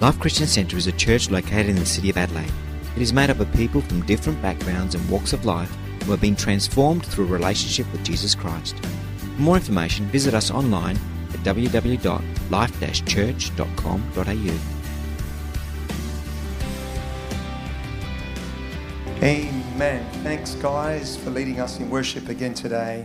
Life Christian Centre is a church located in the city of Adelaide. It is made up of people from different backgrounds and walks of life who have been transformed through a relationship with Jesus Christ. For more information, visit us online at www.life-church.com.au. Amen. Thanks, guys, for leading us in worship again today.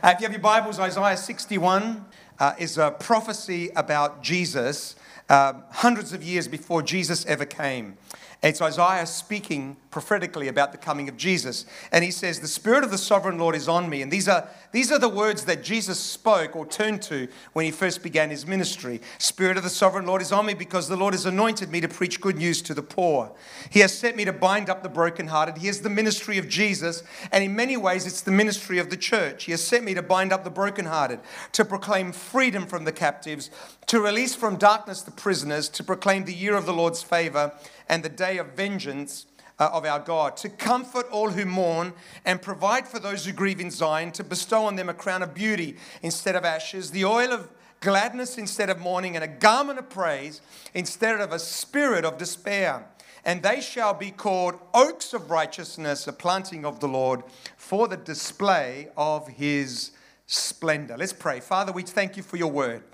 Uh, if you have your Bibles, Isaiah 61 uh, is a prophecy about Jesus uh, hundreds of years before Jesus ever came. It's Isaiah speaking prophetically about the coming of Jesus. And he says, The Spirit of the sovereign Lord is on me. And these are, these are the words that Jesus spoke or turned to when he first began his ministry. Spirit of the sovereign Lord is on me because the Lord has anointed me to preach good news to the poor. He has sent me to bind up the brokenhearted. He is the ministry of Jesus. And in many ways, it's the ministry of the church. He has sent me to bind up the brokenhearted, to proclaim freedom from the captives, to release from darkness the prisoners, to proclaim the year of the Lord's favor and the day of vengeance Uh, of our God, to comfort all who mourn and provide for those who grieve in Zion, to bestow on them a crown of beauty instead of ashes, the oil of gladness instead of mourning, and a garment of praise instead of a spirit of despair. And they shall be called oaks of righteousness, a planting of the Lord, for the display of his splendor. Let's pray. Father, we thank you for your word.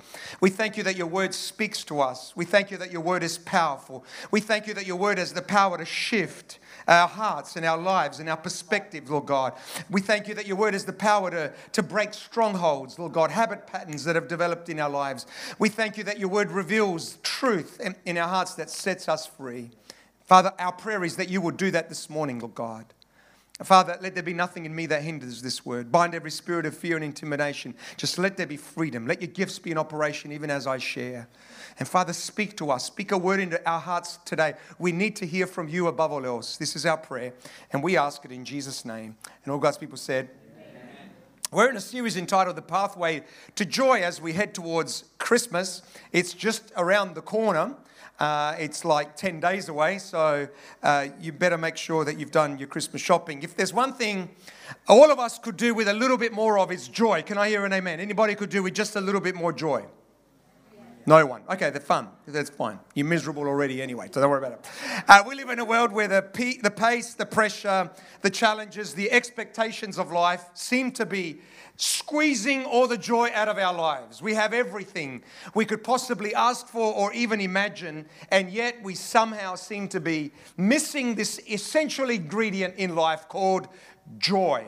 We thank you that your word speaks to us. We thank you that your word is powerful. We thank you that your word has the power to shift our hearts and our lives and our perspective, Lord God. We thank you that your word has the power to, to break strongholds, Lord God, habit patterns that have developed in our lives. We thank you that your word reveals truth in, in our hearts that sets us free. Father, our prayer is that you will do that this morning, Lord God. Father, let there be nothing in me that hinders this word. Bind every spirit of fear and intimidation. Just let there be freedom. Let your gifts be in operation even as I share. And Father, speak to us. Speak a word into our hearts today. We need to hear from you above all else. This is our prayer. And we ask it in Jesus' name. And all God's people said, Amen. we're in a series entitled The Pathway to Joy as we head towards Christmas. It's just around the corner. Uh, it's like 10 days away, so uh, you better make sure that you've done your Christmas shopping. If there's one thing all of us could do with a little bit more of, it's joy. Can I hear an amen? Anybody could do with just a little bit more joy? No one. Okay, they're fun. That's fine. You're miserable already anyway, so don't worry about it. Uh, we live in a world where the, pe- the pace, the pressure, the challenges, the expectations of life seem to be squeezing all the joy out of our lives. We have everything we could possibly ask for or even imagine, and yet we somehow seem to be missing this essential ingredient in life called joy.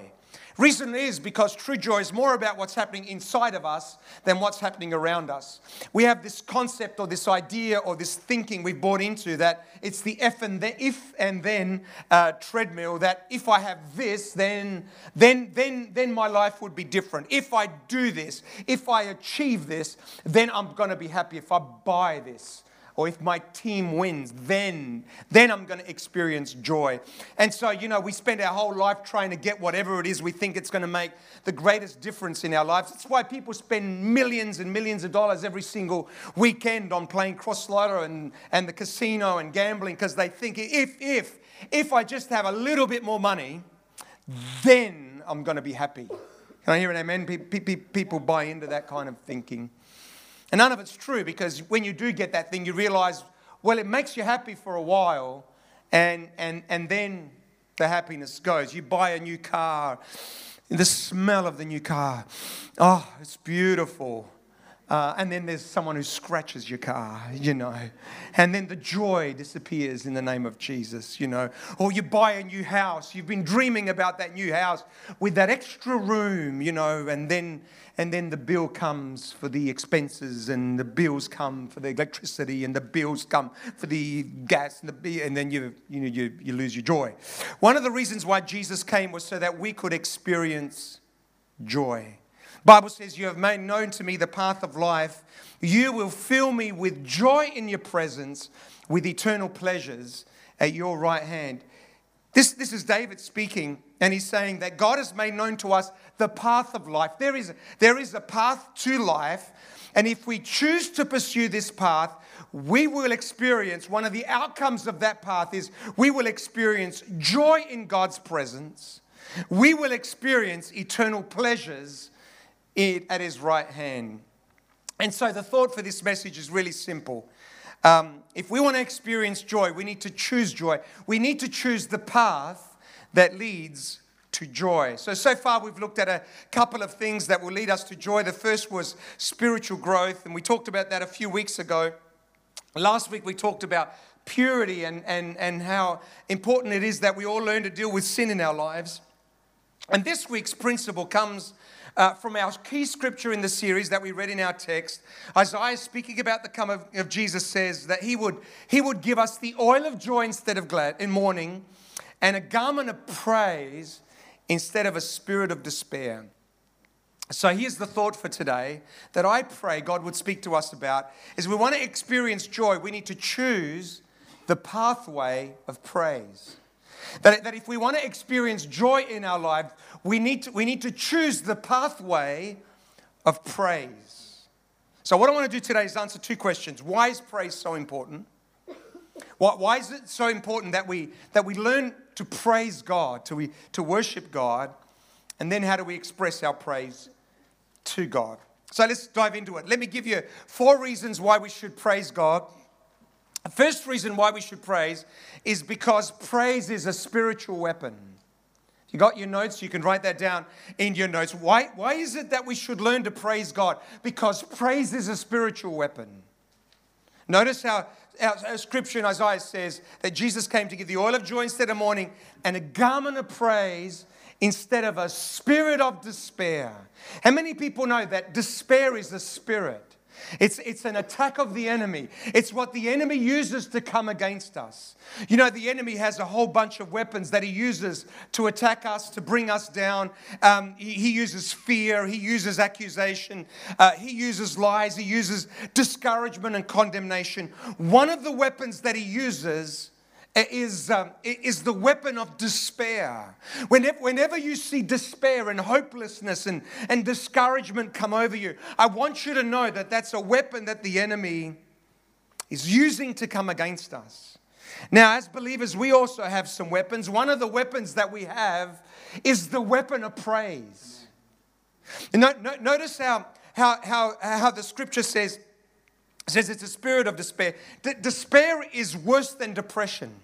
Reason is because true joy is more about what's happening inside of us than what's happening around us. We have this concept or this idea or this thinking we've bought into that it's the if and, the, if and then uh, treadmill that if I have this, then, then, then, then my life would be different. If I do this, if I achieve this, then I'm going to be happy. If I buy this, or if my team wins, then, then I'm going to experience joy. And so, you know, we spend our whole life trying to get whatever it is we think it's going to make the greatest difference in our lives. That's why people spend millions and millions of dollars every single weekend on playing Cross Lotto and, and the casino and gambling because they think if, if, if I just have a little bit more money, then I'm going to be happy. Can I hear an amen? People buy into that kind of thinking. And none of it's true because when you do get that thing, you realize, well, it makes you happy for a while, and, and, and then the happiness goes. You buy a new car, the smell of the new car, oh, it's beautiful. Uh, and then there's someone who scratches your car, you know. And then the joy disappears in the name of Jesus, you know. Or you buy a new house. You've been dreaming about that new house with that extra room, you know. And then, and then the bill comes for the expenses, and the bills come for the electricity, and the bills come for the gas, and, the, and then you, you, know, you, you lose your joy. One of the reasons why Jesus came was so that we could experience joy. Bible says, You have made known to me the path of life. You will fill me with joy in your presence, with eternal pleasures at your right hand. This, this is David speaking, and he's saying that God has made known to us the path of life. There is, there is a path to life, and if we choose to pursue this path, we will experience one of the outcomes of that path is we will experience joy in God's presence. We will experience eternal pleasures it at his right hand. And so the thought for this message is really simple. Um, if we want to experience joy, we need to choose joy. We need to choose the path that leads to joy. So, so far we've looked at a couple of things that will lead us to joy. The first was spiritual growth, and we talked about that a few weeks ago. Last week we talked about purity and, and, and how important it is that we all learn to deal with sin in our lives. And this week's principle comes uh, from our key scripture in the series that we read in our text. Isaiah, speaking about the come of, of Jesus, says that he would, he would give us the oil of joy instead of glad in mourning and a garment of praise instead of a spirit of despair. So here's the thought for today that I pray God would speak to us about is we want to experience joy, we need to choose the pathway of praise. That, that if we want to experience joy in our life, we need, to, we need to choose the pathway of praise. So, what I want to do today is answer two questions. Why is praise so important? Why, why is it so important that we, that we learn to praise God, to, we, to worship God? And then, how do we express our praise to God? So, let's dive into it. Let me give you four reasons why we should praise God the first reason why we should praise is because praise is a spiritual weapon. You got your notes, you can write that down in your notes. Why, why is it that we should learn to praise God? Because praise is a spiritual weapon. Notice how our scripture in Isaiah says that Jesus came to give the oil of joy instead of mourning and a garment of praise instead of a spirit of despair. How many people know that despair is a spirit? It's, it's an attack of the enemy. It's what the enemy uses to come against us. You know, the enemy has a whole bunch of weapons that he uses to attack us, to bring us down. Um, he, he, uses fear, he uses accusation, uh, he uses lies, he uses discouragement and condemnation. One of the weapons that he uses is, um, is the weapon of despair. Whenever, whenever you see despair and hopelessness and, and discouragement come over you, I want you to know that that's a weapon that the enemy is using to come against us. Now, as believers, we also have some weapons. One of the weapons that we have is the weapon of praise. No, no, notice how, how, how, how the scripture says, says it's a spirit of despair. D- despair is worse than depression.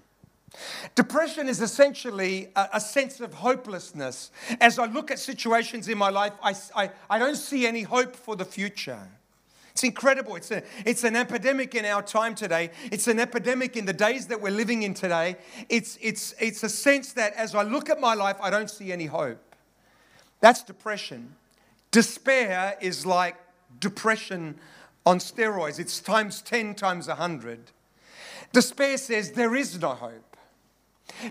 Depression is essentially a, a, sense of hopelessness. As I look at situations in my life, I, I, I don't see any hope for the future. It's incredible. It's, a, it's an epidemic in our time today. It's an epidemic in the days that we're living in today. It's, it's, it's a sense that as I look at my life, I don't see any hope. That's depression. Despair is like depression on steroids, it's times 10 times 100. Despair says there is no hope.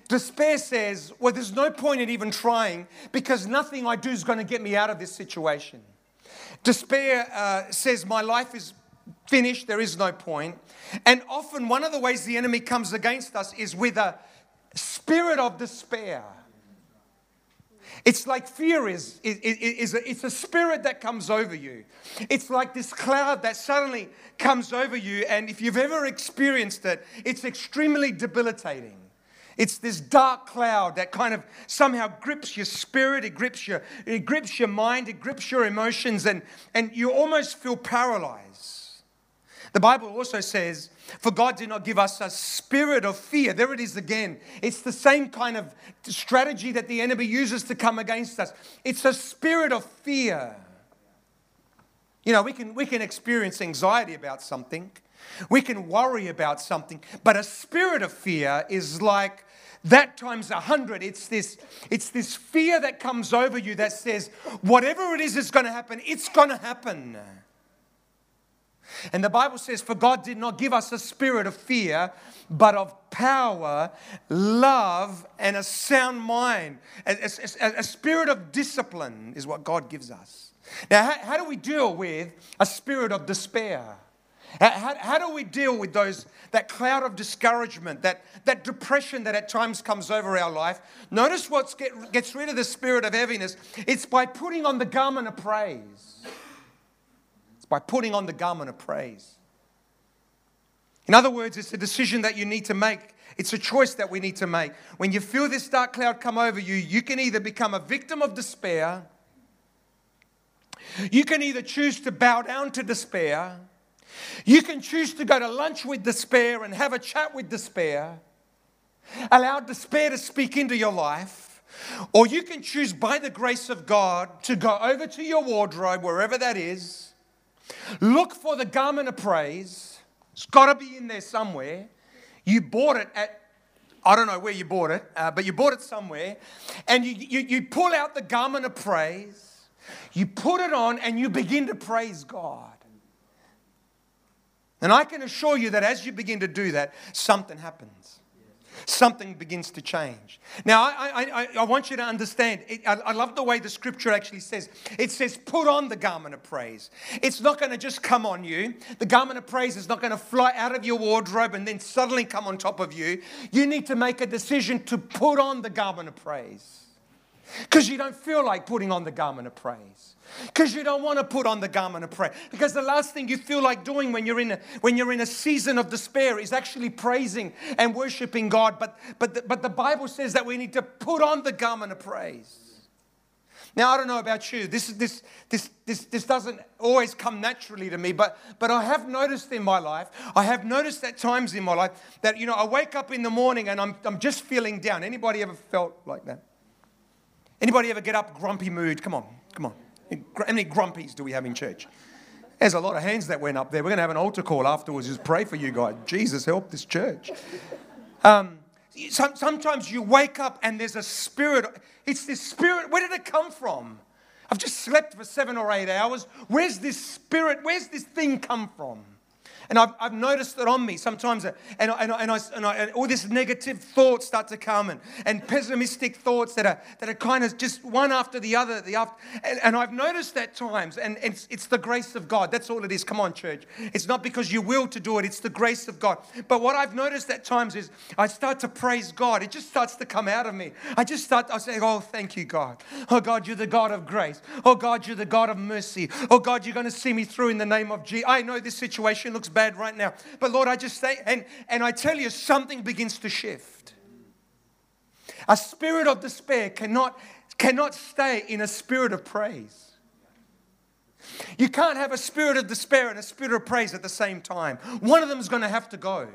Despair says, well, there's no point in even trying because nothing I do is going to get me out of this situation. Despair uh, says, my life is finished, there is no point. And often, one of the ways the enemy comes against us is with a spirit of despair. It's like fear is, is, is, a, it's a spirit that comes over you. It's like this cloud that suddenly comes over you, and if you've ever experienced it, it's extremely debilitating. It's this dark cloud that kind of somehow grips your spirit, it grips your, it grips your mind, it grips your emotions, and, and you almost feel paralyzed. The Bible also says, For God did not give us a spirit of fear. There it is again. It's the same kind of strategy that the enemy uses to come against us. It's a spirit of fear. You know, we can, we can experience anxiety about something. We can worry about something, but a spirit of fear is like that times a hundred. It's this, it's this fear that comes over you that says, whatever it is that's going to happen, it's going to happen. And the Bible says, For God did not give us a spirit of fear, but of power, love, and a sound mind. A, a, a spirit of discipline is what God gives us. Now, how, how do we deal with a spirit of despair? How, how, do we deal with those, that cloud of discouragement, that, that depression that at times comes over our life? Notice what get, gets rid of the spirit of heaviness. It's by putting on the garment of praise. It's by putting on the garment of praise. In other words, it's a decision that you need to make. It's a choice that we need to make. When you feel this dark cloud come over you, you can either become a victim of despair You can either choose to bow down to despair, you can choose to go to lunch with despair and have a chat with despair, allow despair to speak into your life, or you can choose by the grace of God to go over to your wardrobe, wherever that is, look for the garment of praise. It's got to be in there somewhere. You bought it at I don't know where you bought it, uh, but you bought it somewhere, and you, you, you pull out the garment of praise, you put it on, and you begin to praise God. And I can assure you that as you begin to do that, something happens. Something begins to change. Now, I, I, I want you to understand, it, I, I love the way the scripture actually says it says, put on the garment of praise. It's not going to just come on you. The garment of praise is not going to fly out of your wardrobe and then suddenly come on top of you. You need to make a decision to put on the garment of praise because you don't feel like putting on the garment of praise. Because you don't want to put on the garment of praise. Because the last thing you feel like doing when you're in a, when you're in a season of despair is actually praising and worshiping god. But but the, but the bible says that we need to put on the garment of praise. Now i don't know about you. This this this this, this doesn't always come naturally to me but but i have noticed in my life i have noticed at times in my life that you know i wake up in the morning and i'm, I'm just feeling down. Anybody ever felt like that Anybody ever get up grumpy mood? Come on, come on. How many grumpies do we have in church? There's a lot of hands that went up there. We're going to have an altar call afterwards. Just pray for you guys. Jesus, help this church. Um, some, sometimes you wake up and there's a spirit. It's this spirit. Where did it come from? I've just slept for seven or eight hours. Where's this spirit? Where's this thing come from? And I've, I've noticed it on me sometimes. And, and, and, I, and, I, and all these negative thoughts start to come and, and pessimistic thoughts that are, that are kind of just one after the other. The after, and, and I've noticed that times. And it's, it's the grace of God. That's all it is. Come on, church. It's not because you will to do it, it's the grace of God. But what I've noticed at times is I start to praise God. It just starts to come out of me. I just start, I say, Oh, thank you, God. Oh, God, you're the God of grace. Oh, God, you're the God of mercy. Oh, God, you're going to see me through in the name of Jesus. I know this situation looks bad right now. But Lord, I just say, and, and I tell you, something begins to shift. A spirit of despair cannot, cannot stay in a spirit of praise. You can't have a spirit of despair and a spirit of praise at the same time. One of them is going to have to go.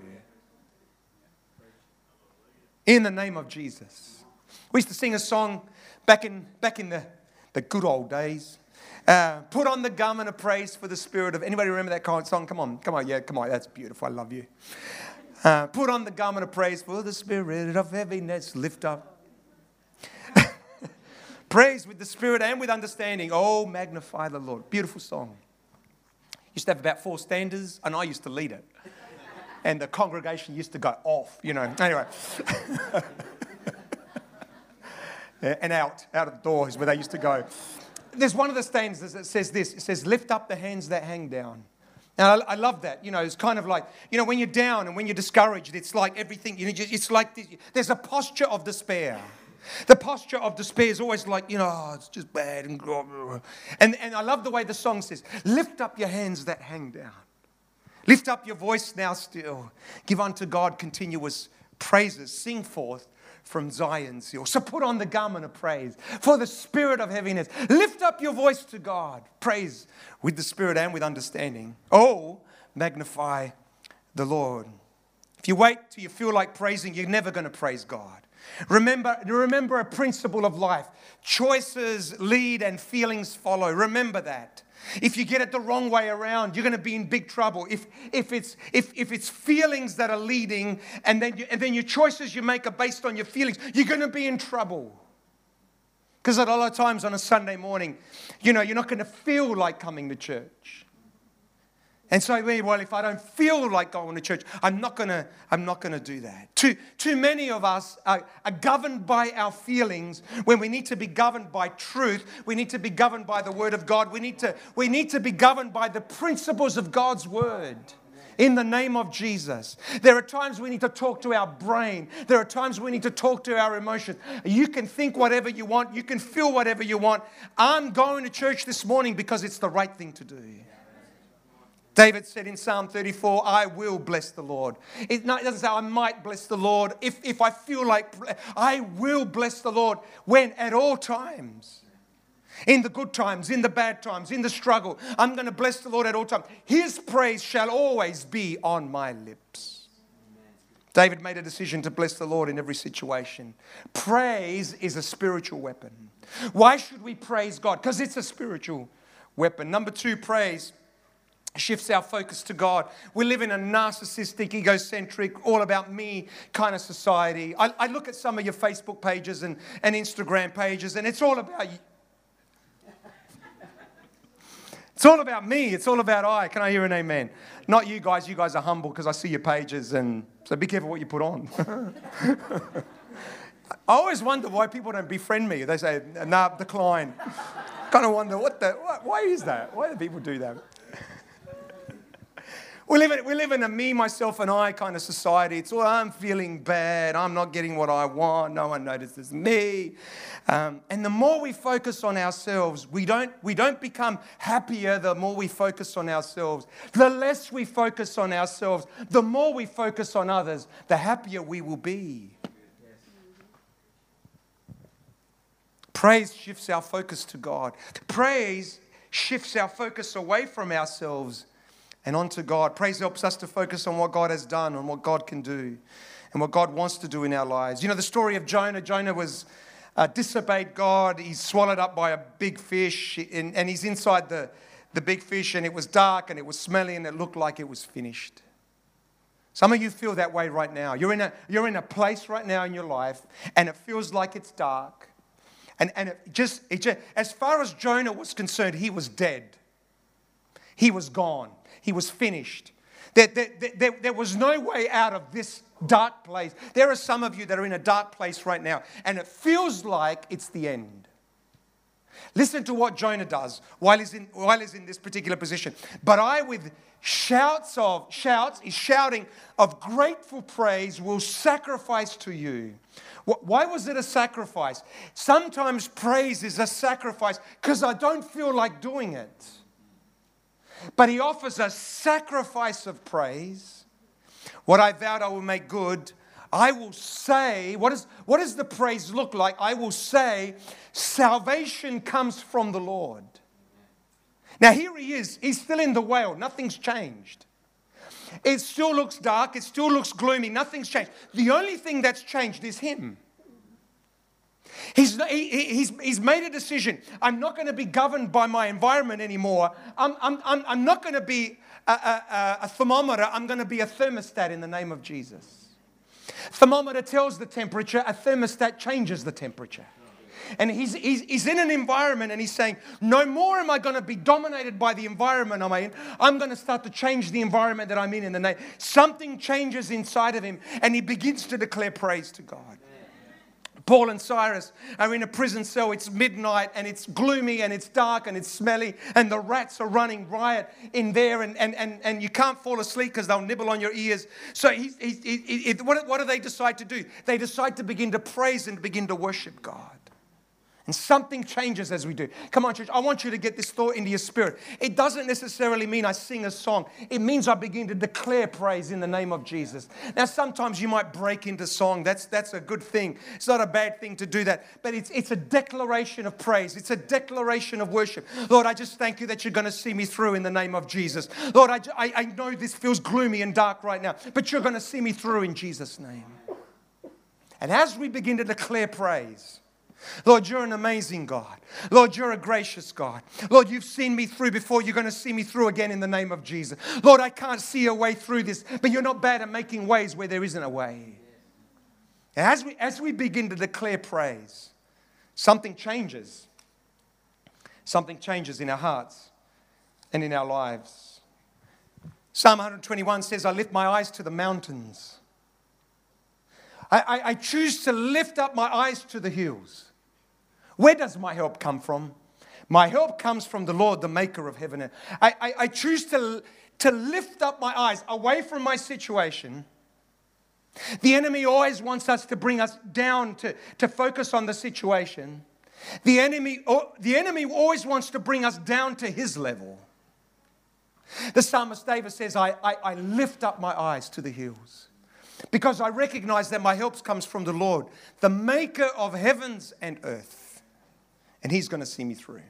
In the name of Jesus. We used to sing a song back in, back in the, the good old days. Uh, put on the garment of praise for the spirit of. Anybody remember that song? Come on, come on, yeah, come on. That's beautiful. I love you. Uh, put on the garment of praise for the spirit of heaviness. Lift up. praise with the spirit and with understanding. Oh, magnify the Lord. Beautiful song. Used to have about four standards, and I used to lead it. And the congregation used to go off, you know. Anyway. and out, out of the door is where they used to go there's one of the stanzas that says this it says, Lift up the hands that hang down. And I, I, love that. You know, it's kind of like, you know, when you're down and when you're discouraged, it's like everything, you know, it's like this, there's a posture of despair. The posture of despair is always like, you know, oh, it's just bad. And, and, and I love the way the song says, Lift up your hands that hang down. Lift up your voice now still. Give unto God continuous praises. Sing forth from Zion's hill. So put on the garment of praise for the spirit of heaviness. Lift up your voice to God. Praise with the spirit and with understanding. Oh, magnify the Lord. If you wait till you feel like praising, you're never going to praise God. Remember, remember a principle of life choices lead and feelings follow. Remember that. If you get it the wrong way around, you're going to be in big trouble. If, if, it's, if, if it's feelings that are leading and then, you, and then your choices you make are based on your feelings, you're going to be in trouble. Because a lot of times on a Sunday morning, you know, you're not going to feel like coming to church. And so, well, if I don't feel like going to church, I'm not gonna, I'm not gonna do that. Too, too many of us are, are governed by our feelings when we need to be governed by truth. We need to be governed by the Word of God. We need to, we need to be governed by the principles of God's Word. In the name of Jesus. There are times we need to talk to our brain. There are times we need to talk to our emotions. You can think whatever you want. You can feel whatever you want. I'm going to church this morning because it's the right thing to do. David said in Psalm 34, I will bless the Lord. It doesn't say I might bless the Lord. If, if I feel like, I will bless the Lord. When? At all times. In the good times, in the bad times, in the struggle, I'm going to bless the Lord at all times. His praise shall always be on my lips. David made a decision to bless the Lord in every situation. Praise is a spiritual weapon. Why should we praise God? Because it's a spiritual weapon. Number two, praise shifts our focus to God. We live in a narcissistic, egocentric, all about me kind of society. I, I, look at some of your Facebook pages and, and Instagram pages, and it's all about you. It's all about me. It's all about I. Can I hear an amen? Not you guys. You guys are humble because I see your pages, and so be careful what you put on. I always wonder why people don't befriend me. They say, nah, decline. kind of wonder, what the, why is that? Why do people do that? We live, in, we live in a me, myself, and I kind of society. It's all I'm feeling bad. I'm not getting what I want. No one notices me. Um, and the more we focus on ourselves, we don't, we don't become happier the more we focus on ourselves. The less we focus on ourselves, the more we focus on others, the happier we will be. Praise shifts our focus to God. Praise shifts our focus away from ourselves and onto God. Praise helps us to focus on what God has done, on what God can do, and what God wants to do in our lives. You know, the story of Jonah Jonah was uh, disobeyed God. He's swallowed up by a big fish, and, and he's inside the, the big fish, and it was dark and it was smelly, and it looked like it was finished. Some of you feel that way right now. You're in a, you're in a place right now in your life, and it feels like it's dark. And, and it just, it just, as far as Jonah was concerned, he was dead. He was gone. He was finished. There, there, there, there, was no way out of this dark place. There are some of you that are in a dark place right now, and it feels like it's the end. Listen to what Jonah does while he's in, while he's in this particular position. But I, with shouts of shouts, is shouting of grateful praise, will sacrifice to you. Why was it a sacrifice? Sometimes praise is a sacrifice because I don't feel like doing it. But he offers a sacrifice of praise. What I vowed I will make good, I will say, what, is, what does the praise look like? I will say, salvation comes from the Lord. Now, here he is. He's still in the whale. Nothing's changed. It still looks dark. It still looks gloomy. Nothing's changed. The only thing that's changed is him. He's, he, he's, he's made a decision. I'm not going to be governed by my environment anymore. I'm, I'm, I'm, I'm not going to be a, a, a thermometer. I'm going to be a thermostat in the name of Jesus. Thermometer tells the temperature, a thermostat changes the temperature. And he's, he's, he's in an environment and he's saying, No more am I going to be dominated by the environment I'm in. I'm going to start to change the environment that I'm in in the name. Something changes inside of him and he begins to declare praise to God. Paul and Silas are in a prison cell. It's midnight and it's gloomy and it's dark and it's smelly and the rats are running riot in there and, and, and, and you can't fall asleep because they'll nibble on your ears. So he, he, what, what do they decide to do? They decide to begin to praise and begin to worship God. And something changes as we do. Come on, church, I want you to get this thought into your spirit. It doesn't necessarily mean I sing a song, it means I begin to declare praise in the name of Jesus. Now, sometimes you might break into song. That's, that's a good thing. It's not a bad thing to do that. But it's, it's a declaration of praise, it's a declaration of worship. Lord, I just thank you that you're going to see me through in the name of Jesus. Lord, I, I, I know this feels gloomy and dark right now, but you're going to see me through in Jesus' name. And as we begin to declare praise, Lord, you're an amazing God. Lord, you're a gracious God. Lord, you've seen me through before. You're going to see me through again in the name of Jesus. Lord, I can't see a way through this, but you're not bad at making ways where there isn't a way. And as we, as we begin to declare praise, something changes. Something changes in our hearts and in our lives. Psalm 121 says, I lift my eyes to the mountains. I, I, I choose to lift up my eyes to the hills. Where does my help come from? My help comes from the Lord, the maker of heaven and I, I, I choose to, to lift up my eyes away from my situation. The enemy always wants us to bring us down to, to focus on the situation. The enemy, the enemy always wants to bring us down to his level. The psalmist David says, I, I, I lift up my eyes to the hills because I recognize that my help comes from the Lord, the maker of heavens and earth and He's going to see me through.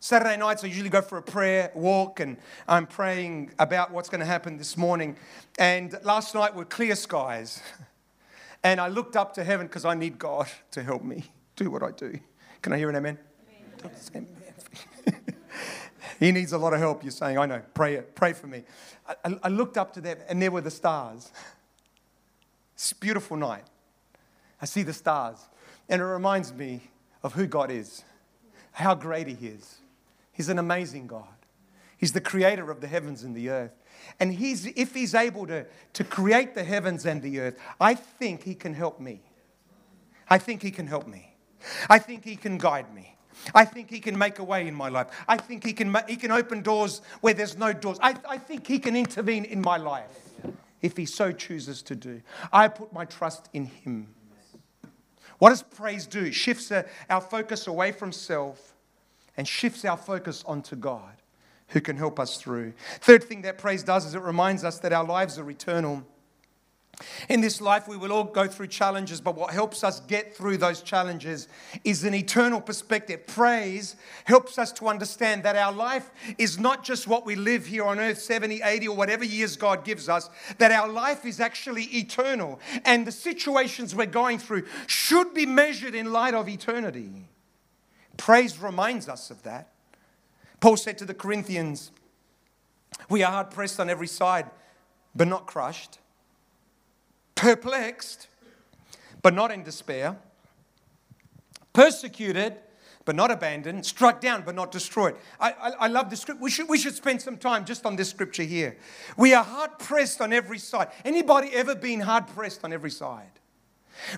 Saturday nights, I usually go for a prayer walk, and I'm praying about what's going to happen this morning. And last night were clear skies. And I looked up to heaven because I need God to help me do what I do. Can I hear an amen? amen. he needs a lot of help, you're saying. I know. Pray, it, pray for me. I, I looked up to them, and there were the stars. It's a beautiful night. I see the stars, and it reminds me of who God is, how great He is. He's an amazing God. He's the creator of the heavens and the earth. And he's, if he's able to, to create the heavens and the earth, I think he can help me. I think he can help me. I think he can guide me. I think he can make a way in my life. I think he can, he can open doors where there's no doors. I, I think he can intervene in my life if he so chooses to do. I put my trust in him. What does praise do? It shifts our focus away from self and shifts our focus onto God who can help us through. Third thing that praise does is it reminds us that our lives are eternal. In this life, we will all go through challenges, but what helps us get through those challenges is an eternal perspective. Praise helps us to understand that our life is not just what we live here on earth 70, 80, or whatever years God gives us, that our life is actually eternal. And the situations we're going through should be measured in light of eternity. Praise reminds us of that. Paul said to the Corinthians, We are hard pressed on every side, but not crushed, perplexed, but not in despair, persecuted, but not abandoned, struck down, but not destroyed. I, I, I love the script. We should, we should spend some time just on this scripture here. We are hard pressed on every side. Anybody ever been hard pressed on every side?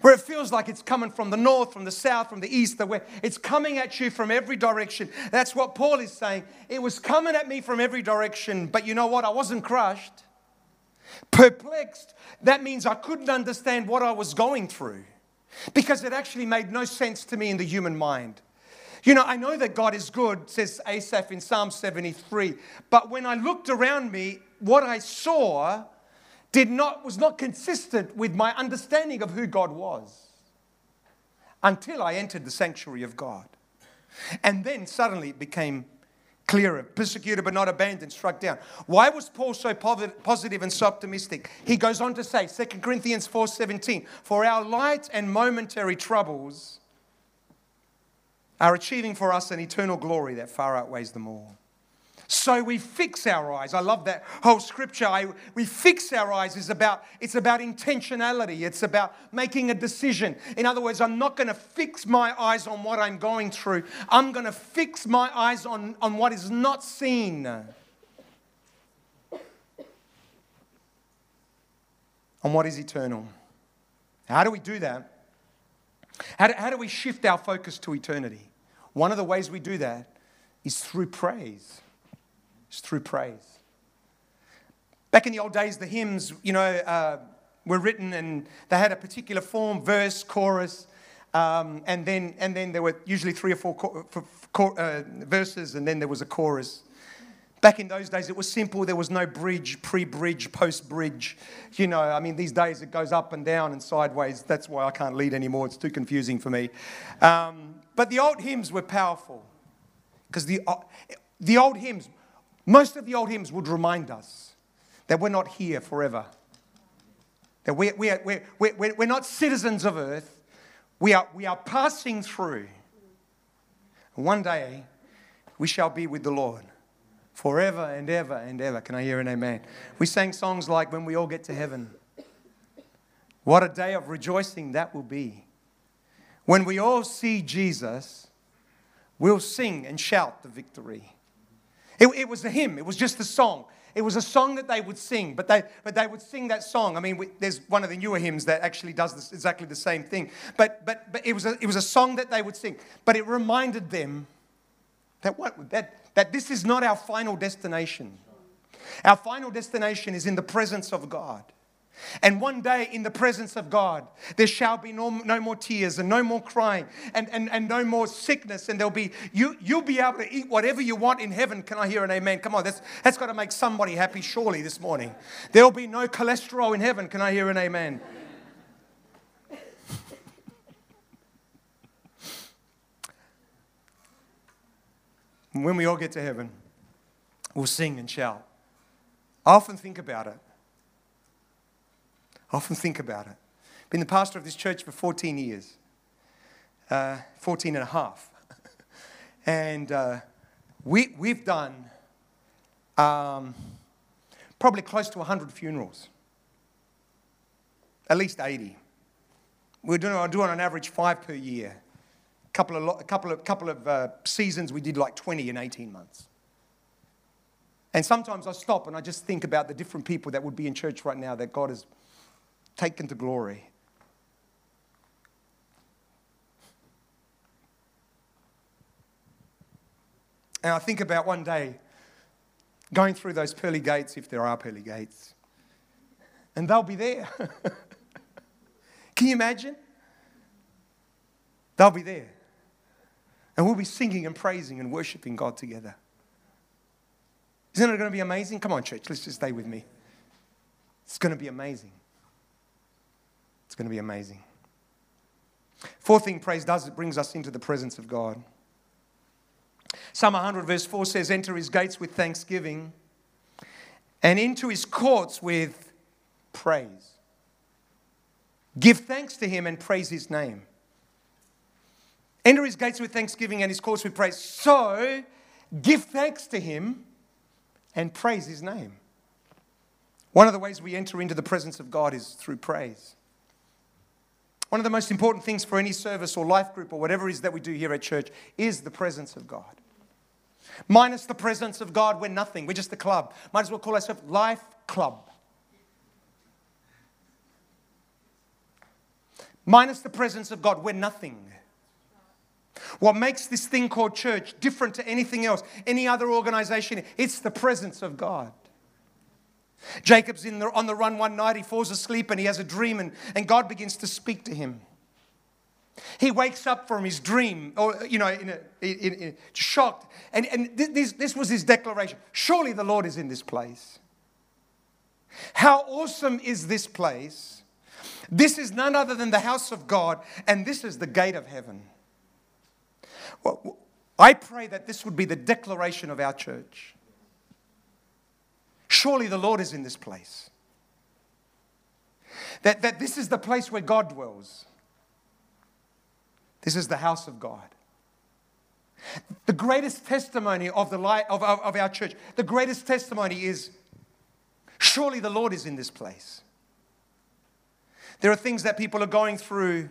Where it feels like it's coming from the north, from the south, from the east, the west. It's coming at you from every direction. That's what Paul is saying. It was coming at me from every direction, but you know what? I wasn't crushed. Perplexed, that means I couldn't understand what I was going through because it actually made no sense to me in the human mind. You know, I know that God is good, says Asaph in Psalm 73, but when I looked around me, what I saw did not, was not consistent with my understanding of who God was until I entered the sanctuary of God. And then suddenly it became clearer persecuted but not abandoned, struck down. Why was Paul so positive and so optimistic? He goes on to say, 2 Corinthians 4:17, for our light and momentary troubles are achieving for us an eternal glory that far outweighs them all. So we fix our eyes. I love that whole scripture. I, we fix our eyes is about it's about intentionality. It's about making a decision. In other words, I'm not going to fix my eyes on what I'm going through. I'm going to fix my eyes on, on what is not seen. On what is eternal. How do we do that? How do, how do we shift our focus to eternity? One of the ways we do that is through praise. It's through praise. Back in the old days, the hymns, you know, uh, were written and they had a particular form, verse, chorus, um, and, then, and then there were usually three or four uh, verses, and then there was a chorus. Back in those days, it was simple. There was no bridge, pre bridge, post bridge. You know, I mean, these days it goes up and down and sideways. That's why I can't lead anymore. It's too confusing for me. Um, but the old hymns were powerful because the, uh, the old hymns, most of the old hymns would remind us that we're not here forever. That we're, we're, we're, we're, we're not citizens of earth. We are, we are passing through. One day, we shall be with the Lord forever and ever and ever. Can I hear an amen? We sang songs like When We All Get to Heaven. What a day of rejoicing that will be. When we all see Jesus, we'll sing and shout the victory. It, it, was a hymn, it was just a song. It was a song that they would sing, but they, but they would sing that song. I mean, we, there's one of the newer hymns that actually does this, exactly the same thing. But, but, but it, was a, it was a song that they would sing. But it reminded them that, what, that, that this is not our final destination. Our final destination is in the presence of God. And one day, in the presence of God, there shall be no, no more tears and no more crying and, and, and no more sickness. And there'll be, you, you'll be able to eat whatever you want in heaven. Can I hear an amen? Come on, that's, that's got to make somebody happy, surely, this morning. There'll be no cholesterol in heaven. Can I hear an amen? when we all get to heaven, we'll sing and shout. I often think about it. I often think about it. Been the pastor of this church for 14 years, uh, 14 and a half. and uh, we, we've done um, probably close to 100 funerals, at least 80. We're doing, doing on average five per year. A couple of, a couple of, couple of uh, seasons, we did like 20 in 18 months. And sometimes I stop and I just think about the different people that would be in church right now that God has taken to glory. And I think about one day going through those pearly gates, if there are pearly gates, and they'll be there. Can you imagine? They'll be there. And we'll be singing and praising and worshiping God together. Isn't it going to be amazing? Come on, church, let's just stay with me. It's going to be amazing. It's going to be amazing. Fourth thing praise does, it brings us into the presence of God. Psalm 100, verse 4 says, Enter his gates with thanksgiving and into his courts with praise. Give thanks to him and praise his name. Enter his gates with thanksgiving and his courts with praise. So, give thanks to him and praise his name. One of the ways we enter into the presence of God is through praise. One of the most important things for any service or life group or whatever it is that we do here at church is the presence of God. Minus the presence of God, we're nothing. We're just a club. Might as well call ourselves Life Club. Minus the presence of God, we're nothing. What makes this thing called church different to anything else, any other organization, it's the presence of God. Jacob's in the, on the run one night, he falls asleep and he has a dream, and, and God begins to speak to him. He wakes up from his dream, or, you know, in a, in, in, shocked. And, and this, this was his declaration Surely the Lord is in this place. How awesome is this place? This is none other than the house of God, and this is the gate of heaven. Well, I pray that this would be the declaration of our church. Surely the Lord is in this place. That, that this is the place where God dwells. This is the house of God. The greatest testimony of, the light, of, of, of our church, the greatest testimony is surely the Lord is in this place. There are things that people are going through.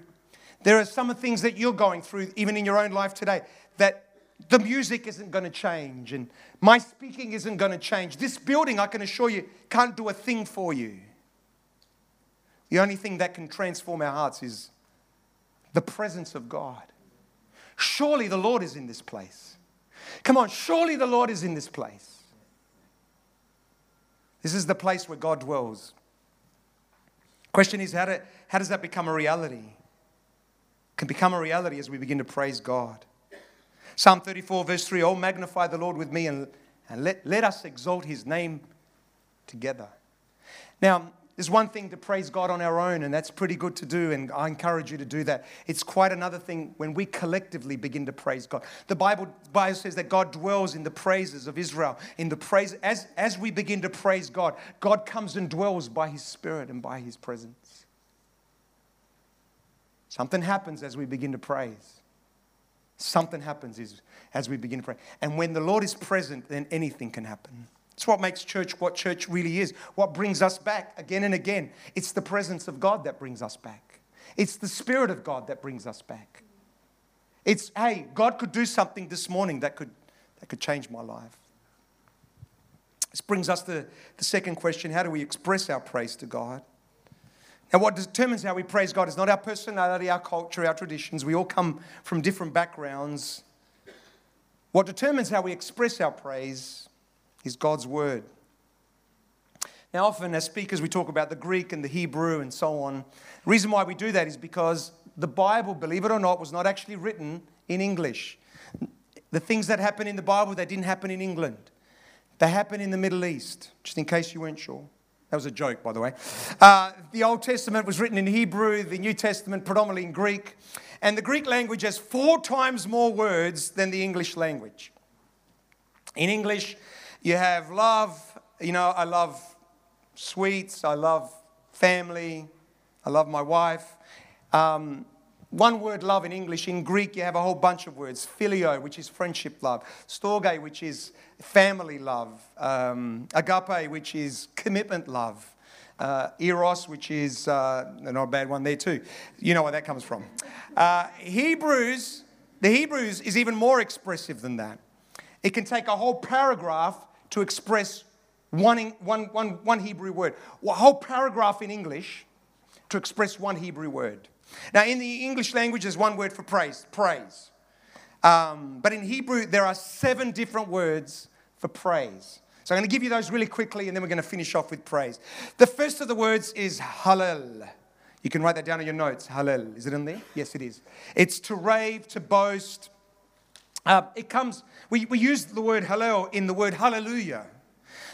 There are some things that you're going through, even in your own life today, that the music isn't going to change and my speaking isn't going to change. This building, I can assure you, can't do a thing for you. The only thing that can transform our hearts is the presence of God. Surely the Lord is in this place. Come on, surely the Lord is in this place. This is the place where God dwells. Question is, how, do, how does that become a reality? It can become a reality as we begin to praise God. Psalm 34, verse 3 Oh, magnify the Lord with me and, and let, let us exalt his name together. Now, there's one thing to praise God on our own, and that's pretty good to do, and I encourage you to do that. It's quite another thing when we collectively begin to praise God. The Bible, Bible says that God dwells in the praises of Israel. In the praise, as, as we begin to praise God, God comes and dwells by His Spirit and by His presence. Something happens as we begin to praise. Something happens as we begin to pray. And when the Lord is present, then anything can happen. It's what makes church what church really is, what brings us back again and again. It's the presence of God that brings us back, it's the Spirit of God that brings us back. It's, hey, God could do something this morning that could, that could change my life. This brings us to the second question how do we express our praise to God? Now, what determines how we praise God is not our personality, our culture, our traditions. We all come from different backgrounds. What determines how we express our praise is God's word. Now, often as speakers, we talk about the Greek and the Hebrew and so on. The reason why we do that is because the Bible, believe it or not, was not actually written in English. The things that happen in the Bible, they didn't happen in England. They happen in the Middle East, just in case you weren't sure. That was a joke, by the way. Uh, the Old Testament was written in Hebrew, the New Testament predominantly in Greek. And the Greek language has four times more words than the English language. In English, you have love. You know, I love sweets. I love family. I love my wife. Um, one word love in English. In Greek, you have a whole bunch of words. Phileo, which is friendship love. Storge, which is family love. Um, agape, which is commitment love. Uh, eros, which is uh, not a bad one there too. You know where that comes from. Uh, Hebrews, the Hebrews is even more expressive than that. It can take a whole paragraph to express one, one, one, one Hebrew word. A whole paragraph in English to express one Hebrew word. Now, in the English language, there's one word for praise, praise. Um, but in Hebrew, there are seven different words for praise. So I'm going to give you those really quickly, and then we're going to finish off with praise. The first of the words is hallel. You can write that down in your notes. Hallel. Is it in there? Yes, it is. It's to rave, to boast. Uh, it comes, we, we use the word hallel in the word hallelujah.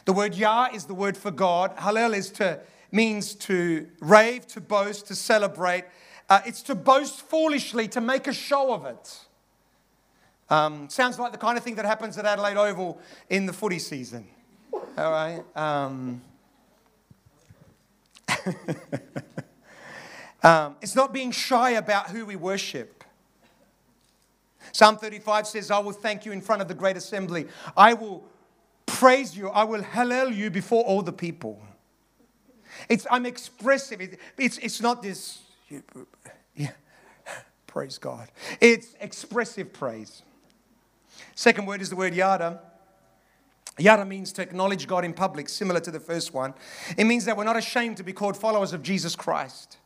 The word Yah is the word for God. Hallel is to, means to rave, to boast, to celebrate. Uh, it's to boast foolishly, to make a show of it. Um, sounds like the kind of thing that happens at Adelaide Oval in the footy season. All right. Um, um, it's not being shy about who we worship. Psalm 35 says, I will thank you in front of the great assembly. I will praise you. I will hallel you before all the people. It's, I'm expressive. It, it's, it's not this, yeah, praise God. It's expressive praise. Second word is the word yada. Yada means to acknowledge God in public, similar to the first one. It means that we're not ashamed to be called followers of Jesus Christ.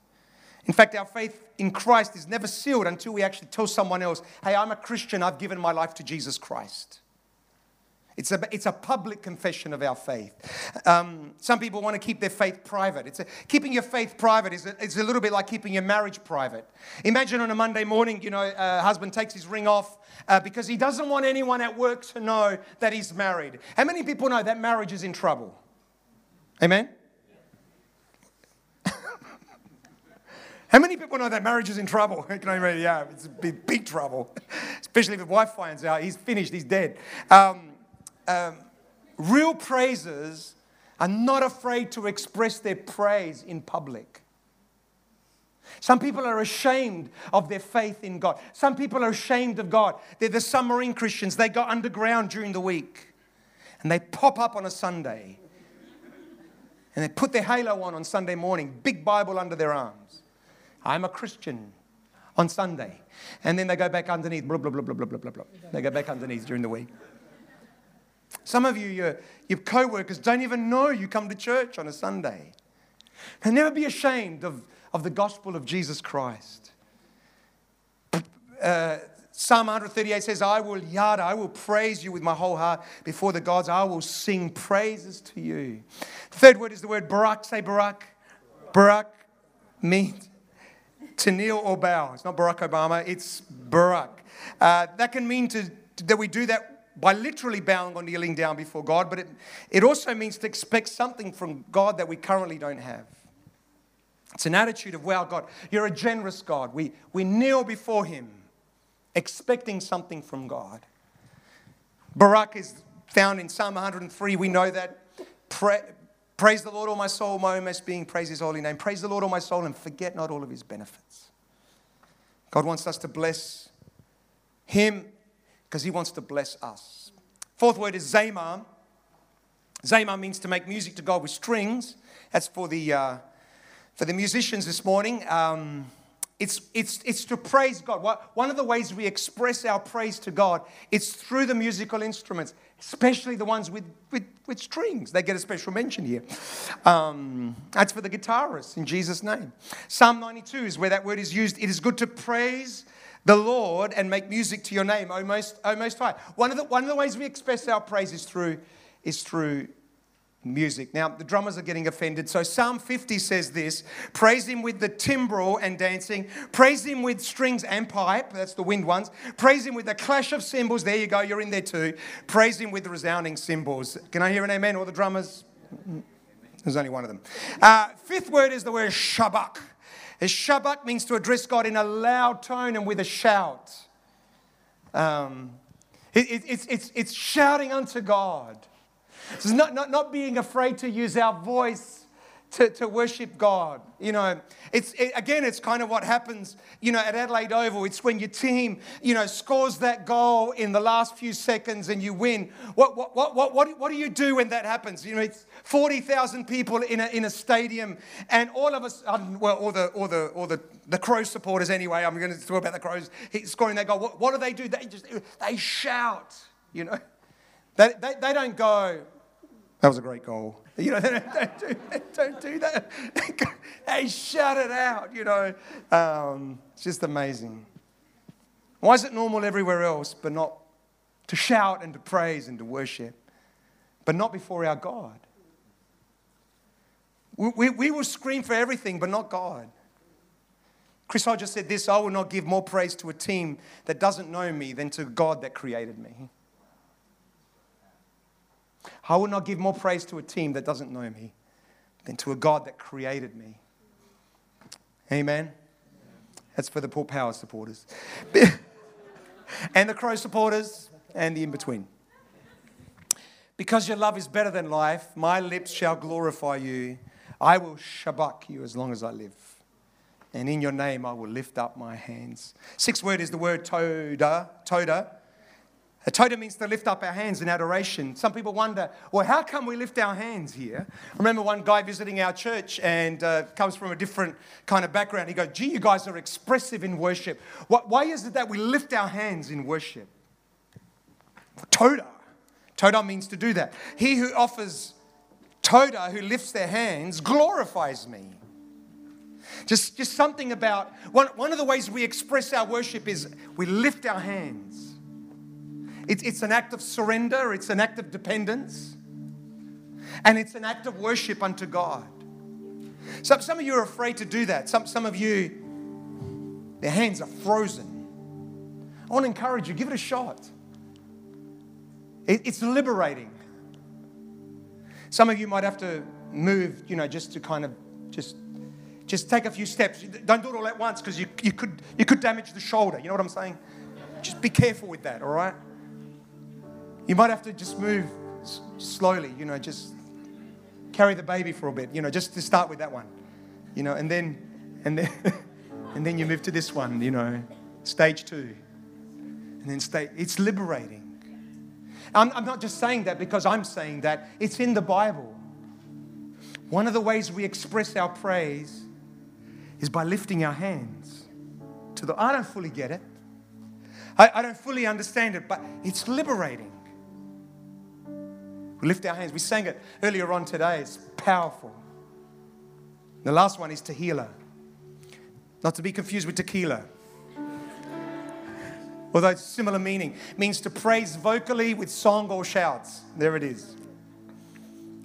In fact, our faith in Christ is never sealed until we actually tell someone else, hey, I'm a Christian, I've given my life to Jesus Christ. It's a, it's a public confession of our faith. Um, some people want to keep their faith private. It's a, keeping your faith private is a, it's a little bit like keeping your marriage private. Imagine on a Monday morning, you know, a husband takes his ring off uh, because he doesn't want anyone at work to know that he's married. How many people know that marriage is in trouble? Amen? How many people know that marriage is in trouble? yeah, it's big, big trouble. Especially if the wife finds out he's finished, he's dead. Um, um, real praisers are not afraid to express their praise in public. Some people are ashamed of their faith in God. Some people are ashamed of God. They're the submarine Christians. They go underground during the week and they pop up on a Sunday and they put their halo on on Sunday morning, big Bible under their arms. I'm a Christian on Sunday. And then they go back underneath, blah, blah, blah, blah, blah, blah, blah. They go back underneath during the week. Some of you, your, your co workers, don't even know you come to church on a Sunday. And never be ashamed of, of the gospel of Jesus Christ. Uh, Psalm 138 says, I will yada, I will praise you with my whole heart before the gods. I will sing praises to you. Third word is the word barak. Say barak. Barak means to kneel or bow. It's not Barack Obama, it's barak. Uh, that can mean to, that we do that by literally bowing or kneeling down before God, but it, it also means to expect something from God that we currently don't have. It's an attitude of, wow, God, you're a generous God. We, we kneel before Him, expecting something from God. Barak is found in Psalm 103. We know that. Praise the Lord, all my soul, my most being, praise His holy name. Praise the Lord, all my soul, and forget not all of His benefits. God wants us to bless Him because he wants to bless us. Fourth word is Zamar. Zamar means to make music to God with strings. That's for the, uh, for the musicians this morning. Um, it's, it's, it's to praise God. One of the ways we express our praise to God is through the musical instruments, especially the ones with, with, with strings. They get a special mention here. Um, that's for the guitarists in Jesus' name. Psalm 92 is where that word is used. It is good to praise the Lord and make music to your name, O Most, o Most High. One of, the, one of the ways we express our praise is through, is through music. Now, the drummers are getting offended. So, Psalm 50 says this Praise him with the timbrel and dancing, praise him with strings and pipe, that's the wind ones, praise him with the clash of cymbals. There you go, you're in there too. Praise him with resounding cymbals. Can I hear an amen? All the drummers? There's only one of them. Uh, fifth word is the word shabak. A Shabak means to address God in a loud tone and with a shout. Um, It, it, it's, it's, it's shouting unto God. It's not, not, not being afraid to use our voice to, to worship God. You know, it's it, again, it's kind of what happens, you know, at Adelaide Oval. It's when your team, you know, scores that goal in the last few seconds and you win. What, what, what, what, what, what do you do when that happens? You know, it's 40,000 people in a, in a stadium and all of us, um, well, all the, all the, all the, the Crow supporters anyway, I'm going to talk about the Crows scoring that goal. What, what do they do? They just, they shout, you know. They, they, they don't go, that was a great goal. You know, don't, do, don't do that. hey, shout it out, you know. Um, it's just amazing. Why is it normal everywhere else, but not to shout and to praise and to worship, but not before our God? We, we, we will scream for everything, but not God. Chris Hodges said this I will not give more praise to a team that doesn't know me than to God that created me. I will not give more praise to a team that doesn't know me than to a God that created me. Amen. That's for the Port Power supporters. and the Crow supporters and the in between. Because your love is better than life, my lips shall glorify you. I will shabak you as long as I live. And in your name I will lift up my hands. Sixth word is the word toda. Toda a toda means to lift up our hands in adoration. Some people wonder, well, how come we lift our hands here? I remember one guy visiting our church and uh, comes from a different kind of background. He goes, gee, you guys are expressive in worship. Why is it that we lift our hands in worship? Toda. Toda means to do that. He who offers Toda, who lifts their hands, glorifies me. Just, just something about one, one of the ways we express our worship is we lift our hands. It's, it's an act of surrender, it's an act of dependence, and it's an act of worship unto God. Some, some of you are afraid to do that. Some, some of you, their hands are frozen. I want to encourage you, give it a shot. It, it's liberating. Some of you might have to move, you know, just to kind of just just take a few steps. Don't do it all at once because you, you, could, you could damage the shoulder. You know what I'm saying? Just be careful with that, all right? You might have to just move s- slowly, you know, just carry the baby for a bit, you know, just to start with that one, you know, and then, and then, and then you move to this one, you know, stage two, and then stay. It's liberating. I'm, I'm not just saying that because I'm saying that. It's in the Bible. One of the ways we express our praise is by lifting our hands to the. I don't fully get it. I, I don't fully understand it, but it's liberating. We lift our hands. We sang it earlier on today. It's powerful. The last one is Tehillah. Not to be confused with tequila. Although it's similar meaning. Means to praise vocally with song or shouts. There it is.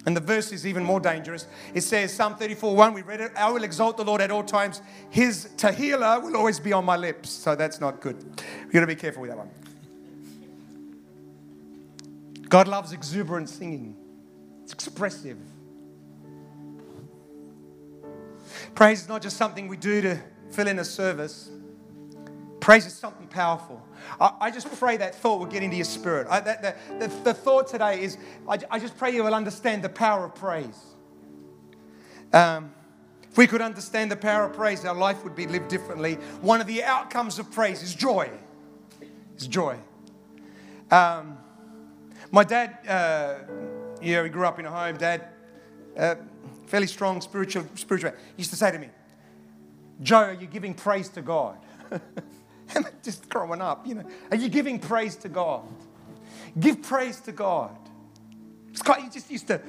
And the verse is even more dangerous. It says, Psalm 34 1, we read it, I will exalt the Lord at all times. His Tehillah will always be on my lips. So that's not good. We've got to be careful with that one. God loves exuberant singing, it's expressive. Praise is not just something we do to fill in a service. Praise is something powerful. I, I just pray that thought will get into your spirit. I, that, that, the, the thought today is I, I, just pray you will understand the power of praise. Um, if we could understand the power of praise, our life would be lived differently. One of the outcomes of praise is joy. Is joy. Um, my dad, uh, yeah, he grew up in a home. Dad, uh, fairly strong spiritual, spiritual. He used to say to me, Joe, are you giving praise to God? and just growing up, you know, are you giving praise to God? Give praise to God. It's quite, he just used to,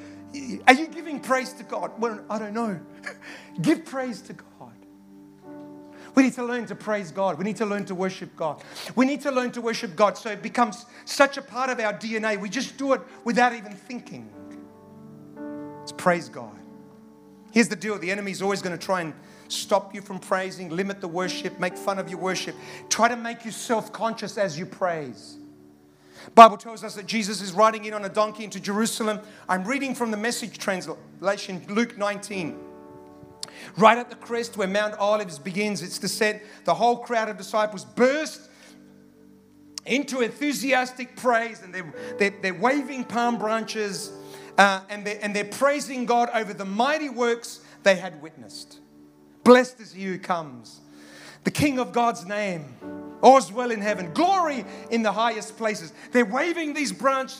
are you giving praise to God? Well, I don't know. Give praise to God. We need to learn to praise God. We need to learn to worship God. We need to learn to worship God so it becomes such a part of our DNA. We just do it without even thinking. Let's praise God. Here's the deal the enemy is always going to try and stop you from praising, limit the worship, make fun of your worship, try to make you self conscious as you praise. Bible tells us that Jesus is riding in on a donkey into Jerusalem. I'm reading from the message translation, Luke 19. Right at the crest where Mount Olives begins its descent, the whole crowd of disciples burst into enthusiastic praise and they're, they're, they're waving palm branches uh, and, they're, and they're praising God over the mighty works they had witnessed. Blessed is he who comes, the King of God's name. All's well in heaven, glory in the highest places. They're waving these branch,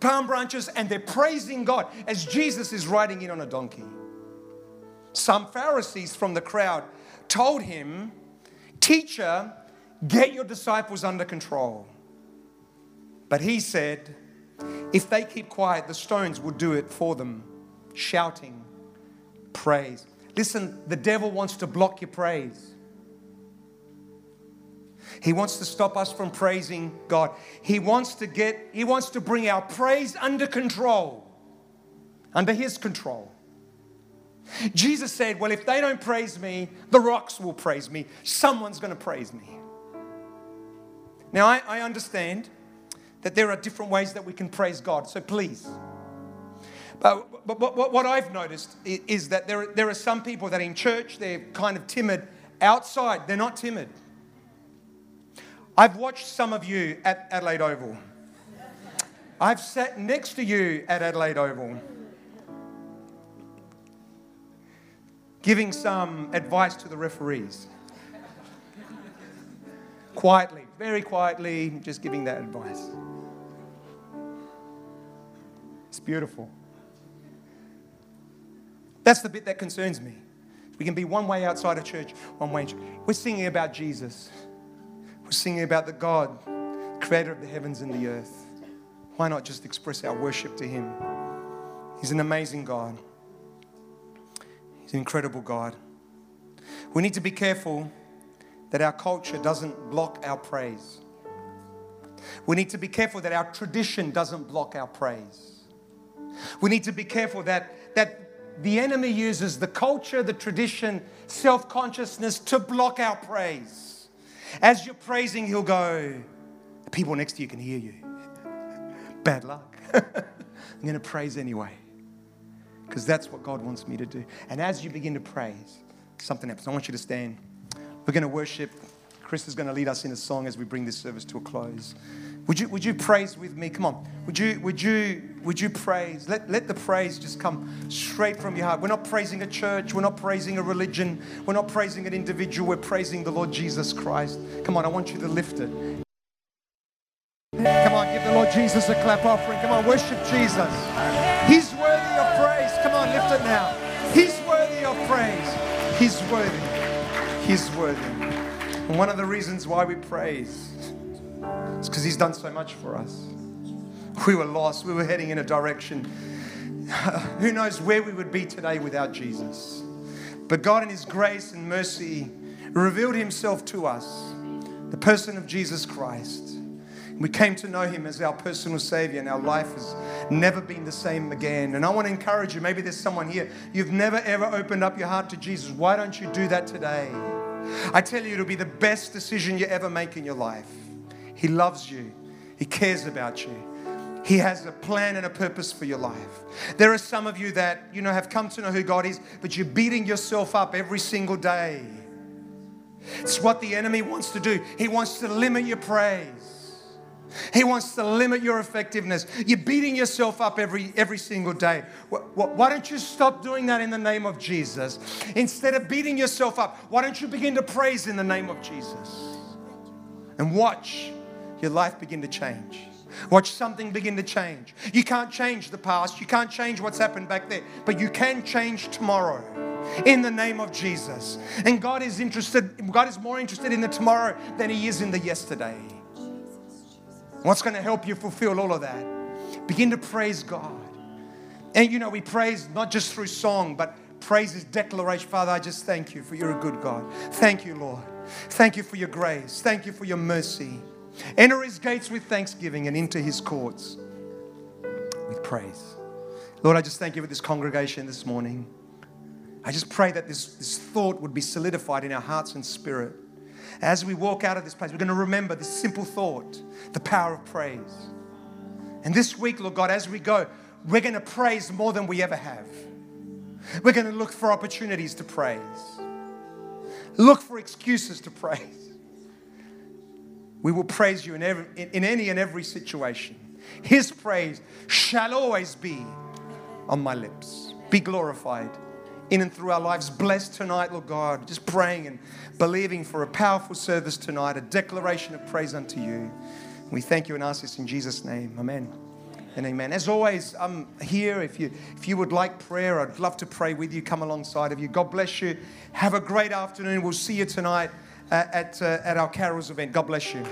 palm branches and they're praising God as Jesus is riding in on a donkey. Some Pharisees from the crowd told him, Teacher, get your disciples under control. But he said, If they keep quiet, the stones will do it for them, shouting praise. Listen, the devil wants to block your praise. He wants to stop us from praising God. He wants to get, he wants to bring our praise under control, under his control. Jesus said, Well, if they don't praise me, the rocks will praise me. Someone's going to praise me. Now, I, I, understand that there are different ways that we can praise God, so please. But, but, but what I've noticed is that there, there are some people that in church, they're kind of timid. Outside, they're not timid. I've watched some of you at Adelaide Oval. I've sat next to you at Adelaide Oval. Giving some advice to the referees. quietly, very quietly, just giving that advice. It's beautiful. That's the bit that concerns me. We can be one way outside of church, one way. We're singing about Jesus. We're singing about the God, creator of the heavens and the earth. Why not just express our worship to Him? He's an amazing God. He's an incredible God. We need to be careful that our culture doesn't block our praise. We need to be careful that our tradition doesn't block our praise. We need to be careful that, that the enemy uses the culture, the tradition, self consciousness to block our praise. As you're praising, he'll go, the people next to you can hear you. Bad luck. I'm going to praise anyway because that's what God wants me to do. And as you begin to praise, something happens. I want you to stand. We're going to worship. Chris is going to lead us in a song as we bring this service to a close. Would you, would you praise with me? Come on. Would you, would you, would you praise? Let, let the praise just come straight from your heart. We're not praising a church. We're not praising a religion. We're not praising an individual. We're praising the Lord Jesus Christ. Come on, I want you to lift it. Come on, give the Lord Jesus a clap offering. Come on, worship Jesus. He's praise. Come on, lift it now. He's worthy of praise. He's worthy. He's worthy. And one of the reasons why we praise is because He's done so much for us. We were lost, we were heading in a direction. Who knows where we would be today without Jesus? But God, in His grace and mercy, revealed Himself to us, the person of Jesus Christ. We came to know Him as our personal Savior, and our life has never been the same again. And I want to encourage you maybe there's someone here, you've never ever opened up your heart to Jesus. Why don't you do that today? I tell you, it'll be the best decision you ever make in your life. He loves you, He cares about you. He has a plan and a purpose for your life. There are some of you that, you know, have come to know who God is, but you're beating yourself up every single day. It's what the enemy wants to do. He wants to limit your praise. He wants to limit your effectiveness. You're beating yourself up every, every single day. Why don't you stop doing that in the name of Jesus? Instead of beating yourself up, why don't you begin to praise in the name of Jesus? And watch your life begin to change. Watch something begin to change. You can't change the past, you can't change what's happened back there, but you can change tomorrow in the name of Jesus. And God is interested, God is more interested in the tomorrow than He is in the yesterday. What's going to help you fulfill all of that? Begin to praise God. And you know, we praise not just through song, but praise is declaration. Father, I just thank you for you're a good God. Thank you, Lord. Thank you for your grace. Thank you for your mercy. Enter his gates with thanksgiving and into his courts with praise. Lord, I just thank you for this congregation this morning. I just pray that this, this thought would be solidified in our hearts and spirit. As we walk out of this place, we're going to remember this simple thought the power of praise. And this week, Lord God, as we go, we're going to praise more than we ever have. We're going to look for opportunities to praise, look for excuses to praise. We will praise you in, every, in, in any and every situation. His praise shall always be on my lips. Be glorified in and through our lives. Blessed tonight, Lord God. Just praying and believing for a powerful service tonight, a declaration of praise unto you. We thank you and ask this in Jesus' name. Amen. And amen. As always, I'm here. If you if you would like prayer, I'd love to pray with you. Come alongside of you. God bless you. Have a great afternoon. We'll see you tonight at, at, uh, at our carols event. God bless you.